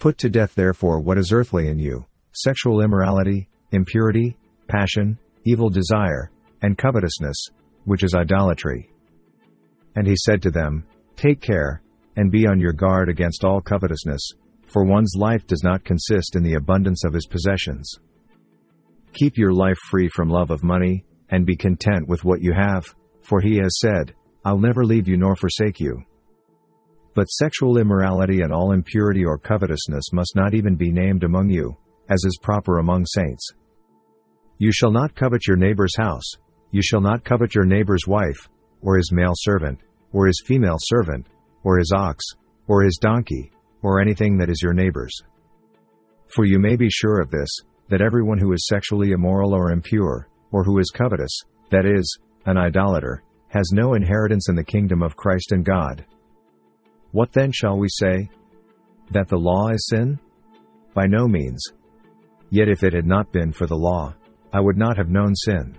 Put to death therefore what is earthly in you, sexual immorality, impurity, passion, evil desire, and covetousness, which is idolatry. And he said to them, Take care, and be on your guard against all covetousness, for one's life does not consist in the abundance of his possessions. Keep your life free from love of money, and be content with what you have, for he has said, I'll never leave you nor forsake you. But sexual immorality and all impurity or covetousness must not even be named among you, as is proper among saints. You shall not covet your neighbor's house, you shall not covet your neighbor's wife, or his male servant, or his female servant, or his ox, or his donkey, or anything that is your neighbor's. For you may be sure of this, that everyone who is sexually immoral or impure, or who is covetous, that is, an idolater, has no inheritance in the kingdom of Christ and God. What then shall we say? That the law is sin? By no means. Yet if it had not been for the law, I would not have known sin.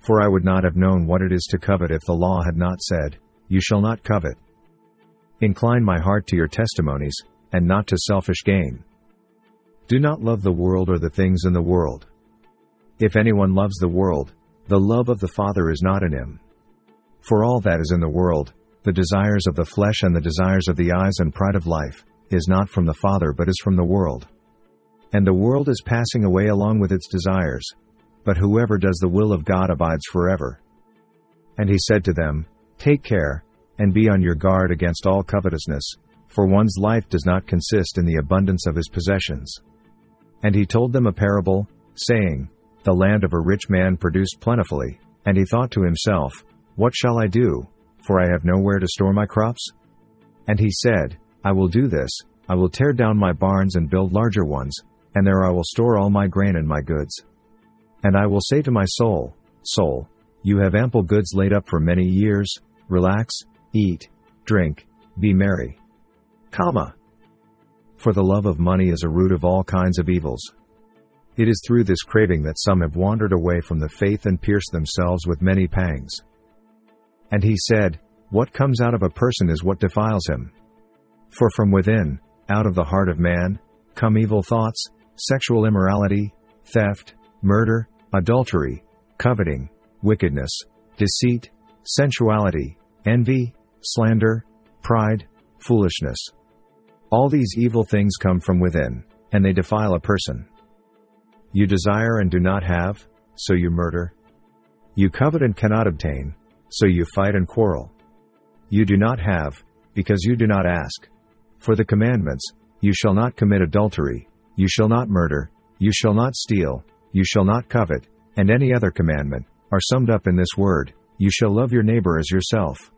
For I would not have known what it is to covet if the law had not said, You shall not covet. Incline my heart to your testimonies, and not to selfish gain. Do not love the world or the things in the world. If anyone loves the world, the love of the Father is not in him. For all that is in the world, the desires of the flesh and the desires of the eyes and pride of life, is not from the Father but is from the world. And the world is passing away along with its desires, but whoever does the will of God abides forever. And he said to them, Take care, and be on your guard against all covetousness, for one's life does not consist in the abundance of his possessions. And he told them a parable, saying, The land of a rich man produced plentifully, and he thought to himself, What shall I do? For I have nowhere to store my crops? And he said, I will do this, I will tear down my barns and build larger ones, and there I will store all my grain and my goods. And I will say to my soul, Soul, you have ample goods laid up for many years, relax, eat, drink, be merry. Comma. For the love of money is a root of all kinds of evils. It is through this craving that some have wandered away from the faith and pierced themselves with many pangs. And he said, What comes out of a person is what defiles him. For from within, out of the heart of man, come evil thoughts, sexual immorality, theft, murder, adultery, coveting, wickedness, deceit, sensuality, envy, slander, pride, foolishness. All these evil things come from within, and they defile a person. You desire and do not have, so you murder. You covet and cannot obtain, so you fight and quarrel. You do not have, because you do not ask. For the commandments, you shall not commit adultery, you shall not murder, you shall not steal, you shall not covet, and any other commandment, are summed up in this word, you shall love your neighbor as yourself.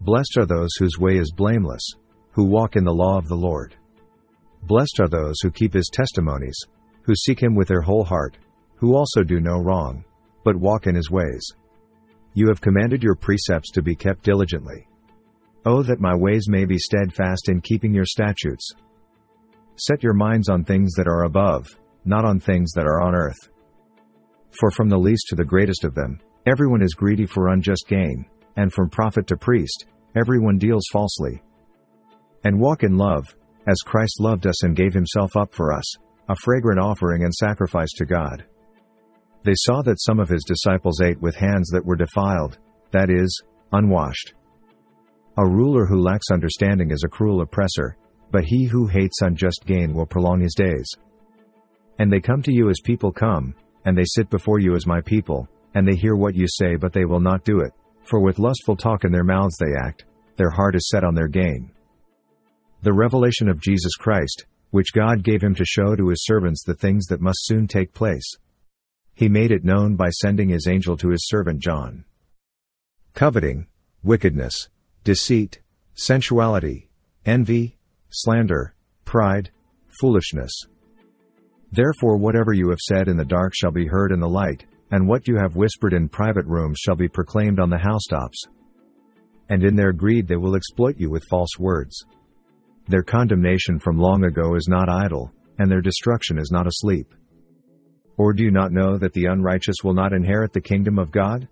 Blessed are those whose way is blameless, who walk in the law of the Lord. Blessed are those who keep his testimonies, who seek him with their whole heart, who also do no wrong, but walk in his ways. You have commanded your precepts to be kept diligently. Oh, that my ways may be steadfast in keeping your statutes. Set your minds on things that are above, not on things that are on earth. For from the least to the greatest of them, everyone is greedy for unjust gain, and from prophet to priest, everyone deals falsely. And walk in love, as Christ loved us and gave himself up for us, a fragrant offering and sacrifice to God. They saw that some of his disciples ate with hands that were defiled, that is, unwashed. A ruler who lacks understanding is a cruel oppressor, but he who hates unjust gain will prolong his days. And they come to you as people come, and they sit before you as my people, and they hear what you say but they will not do it, for with lustful talk in their mouths they act, their heart is set on their gain. The revelation of Jesus Christ, which God gave him to show to his servants the things that must soon take place. He made it known by sending his angel to his servant John. Coveting, wickedness, deceit, sensuality, envy, slander, pride, foolishness. Therefore whatever you have said in the dark shall be heard in the light, and what you have whispered in private rooms shall be proclaimed on the housetops. And in their greed they will exploit you with false words. Their condemnation from long ago is not idle, and their destruction is not asleep. Or do you not know that the unrighteous will not inherit the kingdom of God?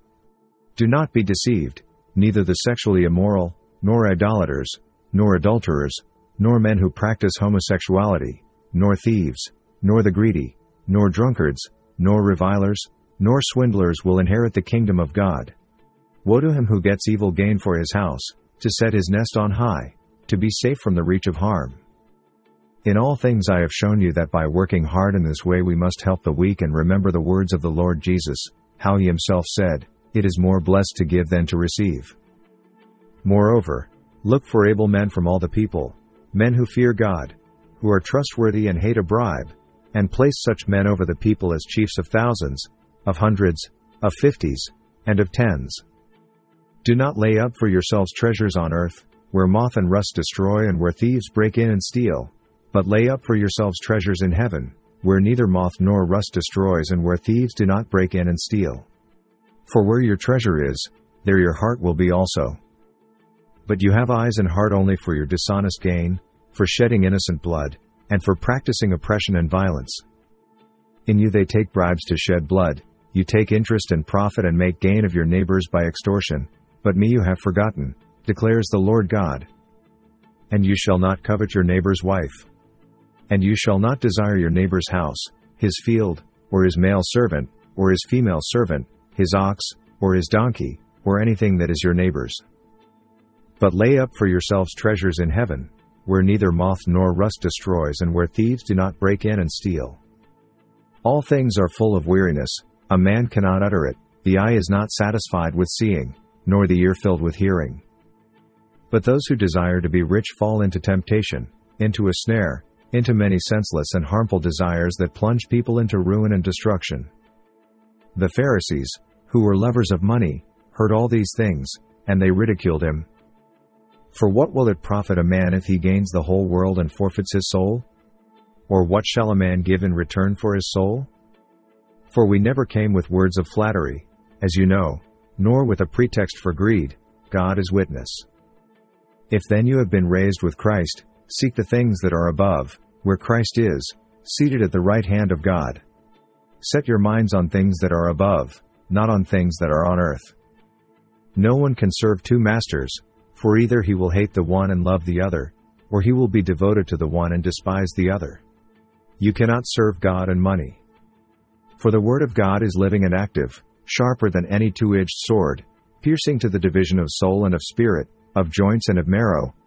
Do not be deceived, neither the sexually immoral, nor idolaters, nor adulterers, nor men who practice homosexuality, nor thieves, nor the greedy, nor drunkards, nor revilers, nor swindlers will inherit the kingdom of God. Woe to him who gets evil gain for his house, to set his nest on high, to be safe from the reach of harm. In all things I have shown you that by working hard in this way we must help the weak and remember the words of the Lord Jesus, how he himself said, It is more blessed to give than to receive. Moreover, look for able men from all the people, men who fear God, who are trustworthy and hate a bribe, and place such men over the people as chiefs of thousands, of hundreds, of fifties, and of tens. Do not lay up for yourselves treasures on earth, where moth and rust destroy and where thieves break in and steal, but lay up for yourselves treasures in heaven, where neither moth nor rust destroys and where thieves do not break in and steal. For where your treasure is, there your heart will be also. But you have eyes and heart only for your dishonest gain, for shedding innocent blood, and for practicing oppression and violence. In you they take bribes to shed blood, you take interest and profit and make gain of your neighbors by extortion, but me you have forgotten, declares the Lord God. And you shall not covet your neighbor's wife. And you shall not desire your neighbor's house, his field, or his male servant, or his female servant, his ox, or his donkey, or anything that is your neighbor's. But lay up for yourselves treasures in heaven, where neither moth nor rust destroys and where thieves do not break in and steal. All things are full of weariness, a man cannot utter it, the eye is not satisfied with seeing, nor the ear filled with hearing. But those who desire to be rich fall into temptation, into a snare, into many senseless and harmful desires that plunge people into ruin and destruction. The Pharisees, who were lovers of money, heard all these things, and they ridiculed him, for what will it profit a man if he gains the whole world and forfeits his soul? Or what shall a man give in return for his soul? For we never came with words of flattery, as you know, nor with a pretext for greed, God is witness. If then you have been raised with Christ, seek the things that are above, where Christ is, seated at the right hand of God. Set your minds on things that are above, not on things that are on earth. No one can serve two masters, for either he will hate the one and love the other, or he will be devoted to the one and despise the other. You cannot serve God and money. For the word of God is living and active, sharper than any two-edged sword, piercing to the division of soul and of spirit, of joints and of marrow,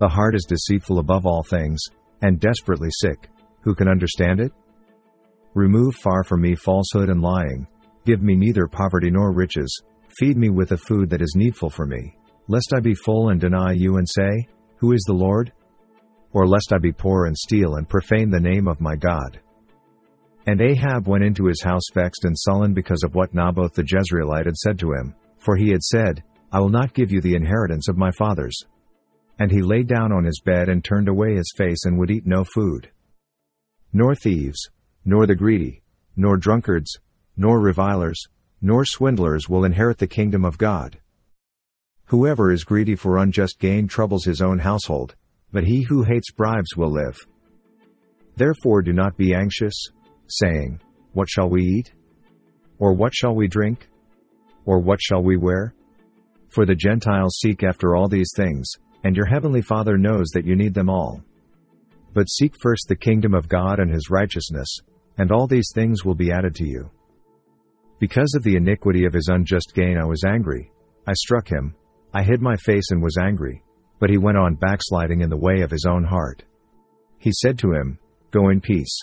The heart is deceitful above all things, and desperately sick. Who can understand it? Remove far from me falsehood and lying. Give me neither poverty nor riches. Feed me with the food that is needful for me, lest I be full and deny you and say, who is the Lord? Or lest I be poor and steal and profane the name of my God. And Ahab went into his house vexed and sullen because of what Naboth the Jezreelite had said to him, for he had said, I will not give you the inheritance of my fathers. And he lay down on his bed and turned away his face and would eat no food. Nor thieves, nor the greedy, nor drunkards, nor revilers, nor swindlers will inherit the kingdom of God. Whoever is greedy for unjust gain troubles his own household, but he who hates bribes will live. Therefore do not be anxious, saying, What shall we eat? Or what shall we drink? Or what shall we wear? For the Gentiles seek after all these things, and your heavenly Father knows that you need them all. But seek first the kingdom of God and his righteousness, and all these things will be added to you. Because of the iniquity of his unjust gain I was angry, I struck him, I hid my face and was angry, but he went on backsliding in the way of his own heart. He said to him, Go in peace.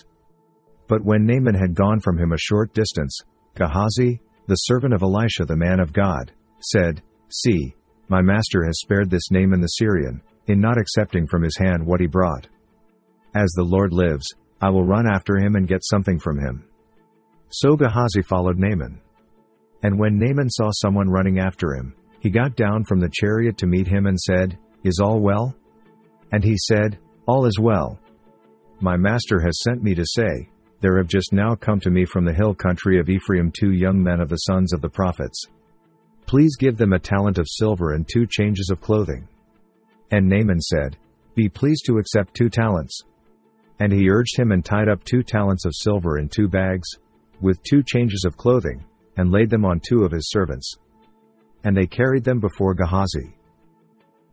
But when Naaman had gone from him a short distance, Gehazi, the servant of Elisha the man of God, said, See, my master has spared this Naaman the Syrian, in not accepting from his hand what he brought. As the Lord lives, I will run after him and get something from him. So Gehazi followed Naaman. And when Naaman saw someone running after him, he got down from the chariot to meet him and said, Is all well? And he said, All is well. My master has sent me to say, There have just now come to me from the hill country of Ephraim two young men of the sons of the prophets. Please give them a talent of silver and two changes of clothing. And Naaman said, Be pleased to accept two talents. And he urged him and tied up two talents of silver in two bags, with two changes of clothing, and laid them on two of his servants. And they carried them before Gehazi.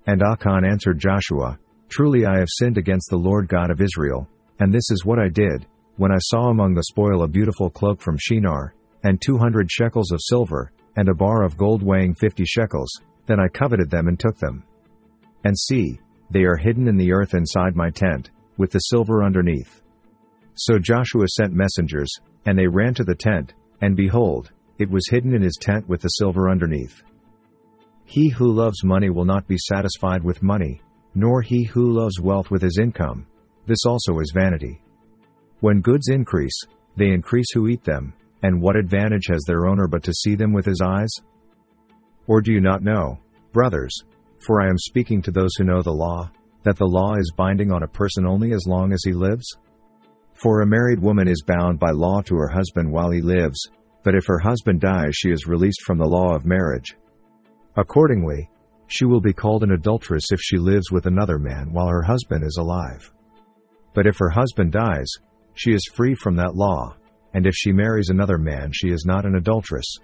And Achan answered Joshua, Truly I have sinned against the Lord God of Israel, and this is what I did, when I saw among the spoil a beautiful cloak from Shinar, and two hundred shekels of silver, and a bar of gold weighing fifty shekels, then I coveted them and took them. And see, they are hidden in the earth inside my tent, with the silver underneath. So Joshua sent messengers, and they ran to the tent, and behold, it was hidden in his tent with the silver underneath. He who loves money will not be satisfied with money, nor he who loves wealth with his income. This also is vanity. When goods increase, they increase who eat them, and what advantage has their owner but to see them with his eyes? Or do you not know, brothers, for I am speaking to those who know the law, that the law is binding on a person only as long as he lives? For a married woman is bound by law to her husband while he lives, but if her husband dies, she is released from the law of marriage. Accordingly, she will be called an adulteress if she lives with another man while her husband is alive. But if her husband dies, she is free from that law, and if she marries another man, she is not an adulteress.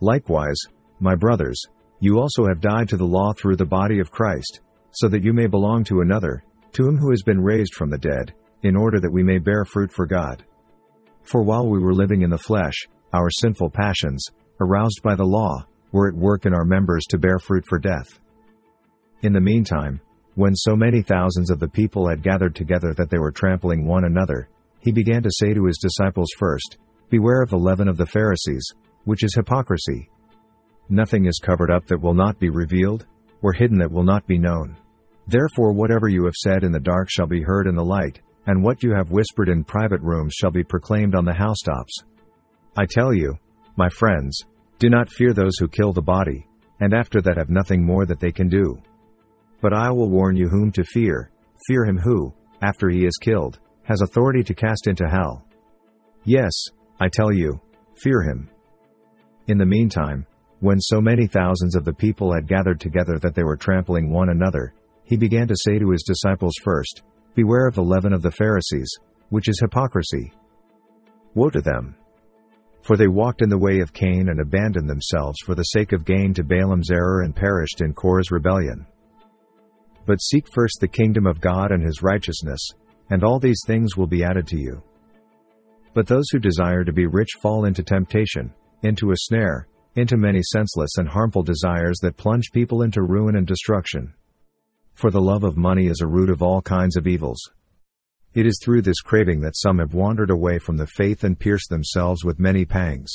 Likewise, my brothers, you also have died to the law through the body of Christ, so that you may belong to another, to him who has been raised from the dead, in order that we may bear fruit for God. For while we were living in the flesh, our sinful passions, aroused by the law, were at work in our members to bear fruit for death. In the meantime, when so many thousands of the people had gathered together that they were trampling one another, he began to say to his disciples first, Beware of the leaven of the Pharisees, which is hypocrisy. Nothing is covered up that will not be revealed, or hidden that will not be known. Therefore, whatever you have said in the dark shall be heard in the light, and what you have whispered in private rooms shall be proclaimed on the housetops. I tell you, my friends, do not fear those who kill the body, and after that have nothing more that they can do. But I will warn you whom to fear fear him who, after he is killed, has authority to cast into hell. Yes, I tell you, fear him. In the meantime, when so many thousands of the people had gathered together that they were trampling one another, he began to say to his disciples first, Beware of the leaven of the Pharisees, which is hypocrisy. Woe to them! For they walked in the way of Cain and abandoned themselves for the sake of gain to Balaam's error and perished in Korah's rebellion. But seek first the kingdom of God and his righteousness, and all these things will be added to you. But those who desire to be rich fall into temptation, into a snare, into many senseless and harmful desires that plunge people into ruin and destruction. For the love of money is a root of all kinds of evils. It is through this craving that some have wandered away from the faith and pierced themselves with many pangs.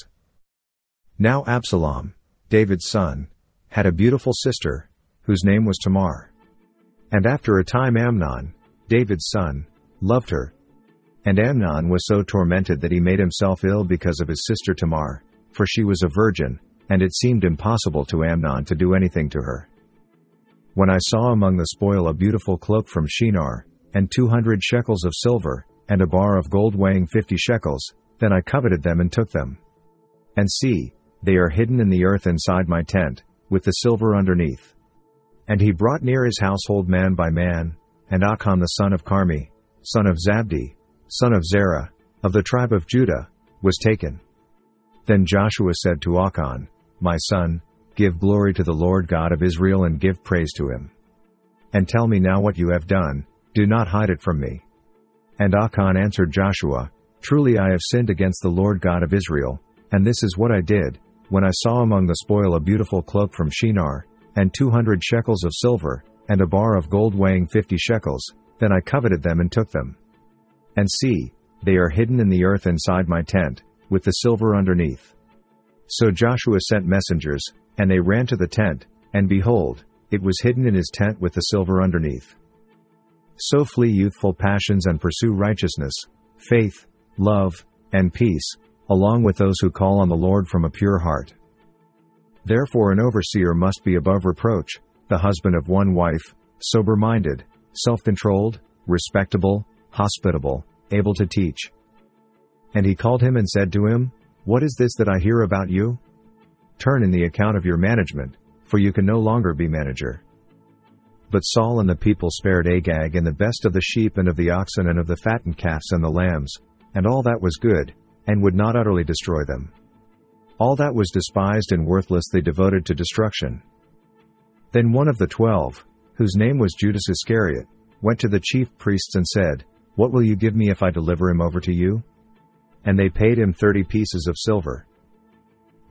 Now Absalom, David's son, had a beautiful sister, whose name was Tamar. And after a time Amnon, David's son, loved her. And Amnon was so tormented that he made himself ill because of his sister Tamar, for she was a virgin, and it seemed impossible to Amnon to do anything to her. When I saw among the spoil a beautiful cloak from Shinar, and two hundred shekels of silver, and a bar of gold weighing fifty shekels, then I coveted them and took them. And see, they are hidden in the earth inside my tent, with the silver underneath. And he brought near his household man by man, and Achan the son of Carmi, son of Zabdi, son of Zerah, of the tribe of Judah, was taken. Then Joshua said to Achan, My son, give glory to the Lord God of Israel and give praise to him. And tell me now what you have done, do not hide it from me. And Achan answered Joshua, Truly I have sinned against the Lord God of Israel, and this is what I did, when I saw among the spoil a beautiful cloak from Shinar, and two hundred shekels of silver, and a bar of gold weighing fifty shekels, then I coveted them and took them. And see, they are hidden in the earth inside my tent, with the silver underneath. So Joshua sent messengers, and they ran to the tent, and behold, it was hidden in his tent with the silver underneath. So flee youthful passions and pursue righteousness, faith, love, and peace, along with those who call on the Lord from a pure heart. Therefore, an overseer must be above reproach, the husband of one wife, sober minded, self controlled, respectable, hospitable, able to teach. And he called him and said to him, What is this that I hear about you? Turn in the account of your management, for you can no longer be manager. But Saul and the people spared Agag and the best of the sheep and of the oxen and of the fattened calves and the lambs, and all that was good, and would not utterly destroy them. All that was despised and worthless they devoted to destruction. Then one of the twelve, whose name was Judas Iscariot, went to the chief priests and said, What will you give me if I deliver him over to you? And they paid him thirty pieces of silver.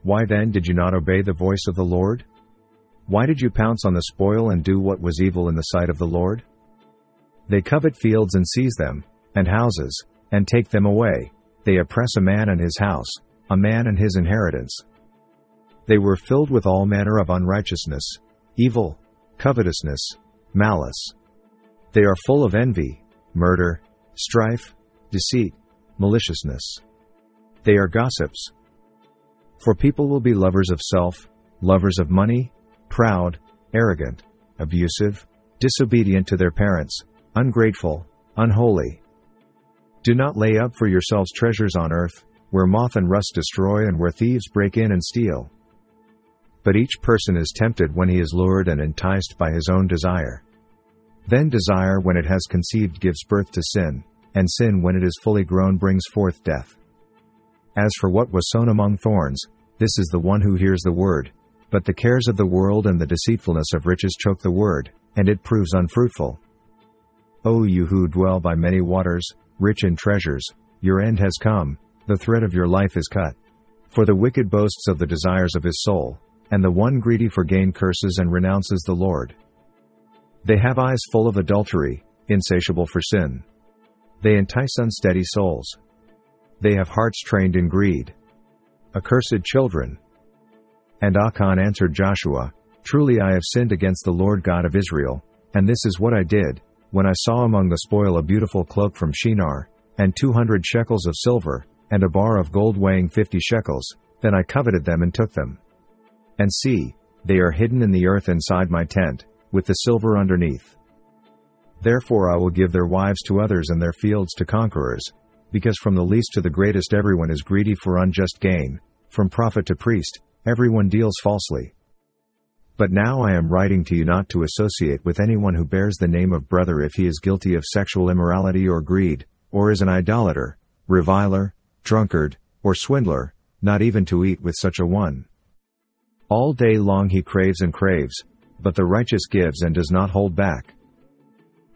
Why then did you not obey the voice of the Lord? Why did you pounce on the spoil and do what was evil in the sight of the Lord? They covet fields and seize them, and houses, and take them away. They oppress a man and his house, a man and his inheritance. They were filled with all manner of unrighteousness, evil, covetousness, malice. They are full of envy, murder, strife, deceit, maliciousness. They are gossips. For people will be lovers of self, lovers of money, proud, arrogant, abusive, disobedient to their parents, ungrateful, unholy. Do not lay up for yourselves treasures on earth, where moth and rust destroy and where thieves break in and steal. But each person is tempted when he is lured and enticed by his own desire. Then desire, when it has conceived, gives birth to sin, and sin, when it is fully grown, brings forth death. As for what was sown among thorns, this is the one who hears the word, but the cares of the world and the deceitfulness of riches choke the word, and it proves unfruitful. O you who dwell by many waters, rich in treasures, your end has come, the thread of your life is cut. For the wicked boasts of the desires of his soul, and the one greedy for gain curses and renounces the Lord. They have eyes full of adultery, insatiable for sin. They entice unsteady souls. They have hearts trained in greed. Accursed children, and Achan answered Joshua, Truly I have sinned against the Lord God of Israel, and this is what I did, when I saw among the spoil a beautiful cloak from Shinar, and two hundred shekels of silver, and a bar of gold weighing fifty shekels, then I coveted them and took them. And see, they are hidden in the earth inside my tent, with the silver underneath. Therefore I will give their wives to others and their fields to conquerors, because from the least to the greatest everyone is greedy for unjust gain, from prophet to priest, Everyone deals falsely. But now I am writing to you not to associate with anyone who bears the name of brother if he is guilty of sexual immorality or greed, or is an idolater, reviler, drunkard, or swindler, not even to eat with such a one. All day long he craves and craves, but the righteous gives and does not hold back.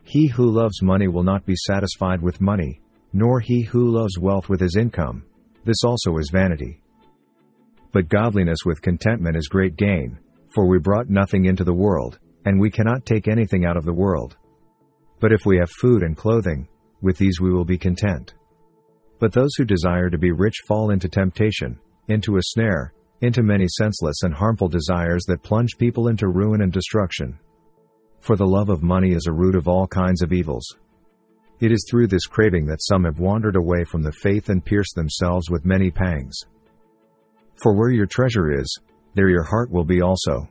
He who loves money will not be satisfied with money, nor he who loves wealth with his income. This also is vanity. But godliness with contentment is great gain, for we brought nothing into the world, and we cannot take anything out of the world. But if we have food and clothing, with these we will be content. But those who desire to be rich fall into temptation, into a snare, into many senseless and harmful desires that plunge people into ruin and destruction. For the love of money is a root of all kinds of evils. It is through this craving that some have wandered away from the faith and pierced themselves with many pangs. For where your treasure is, there your heart will be also.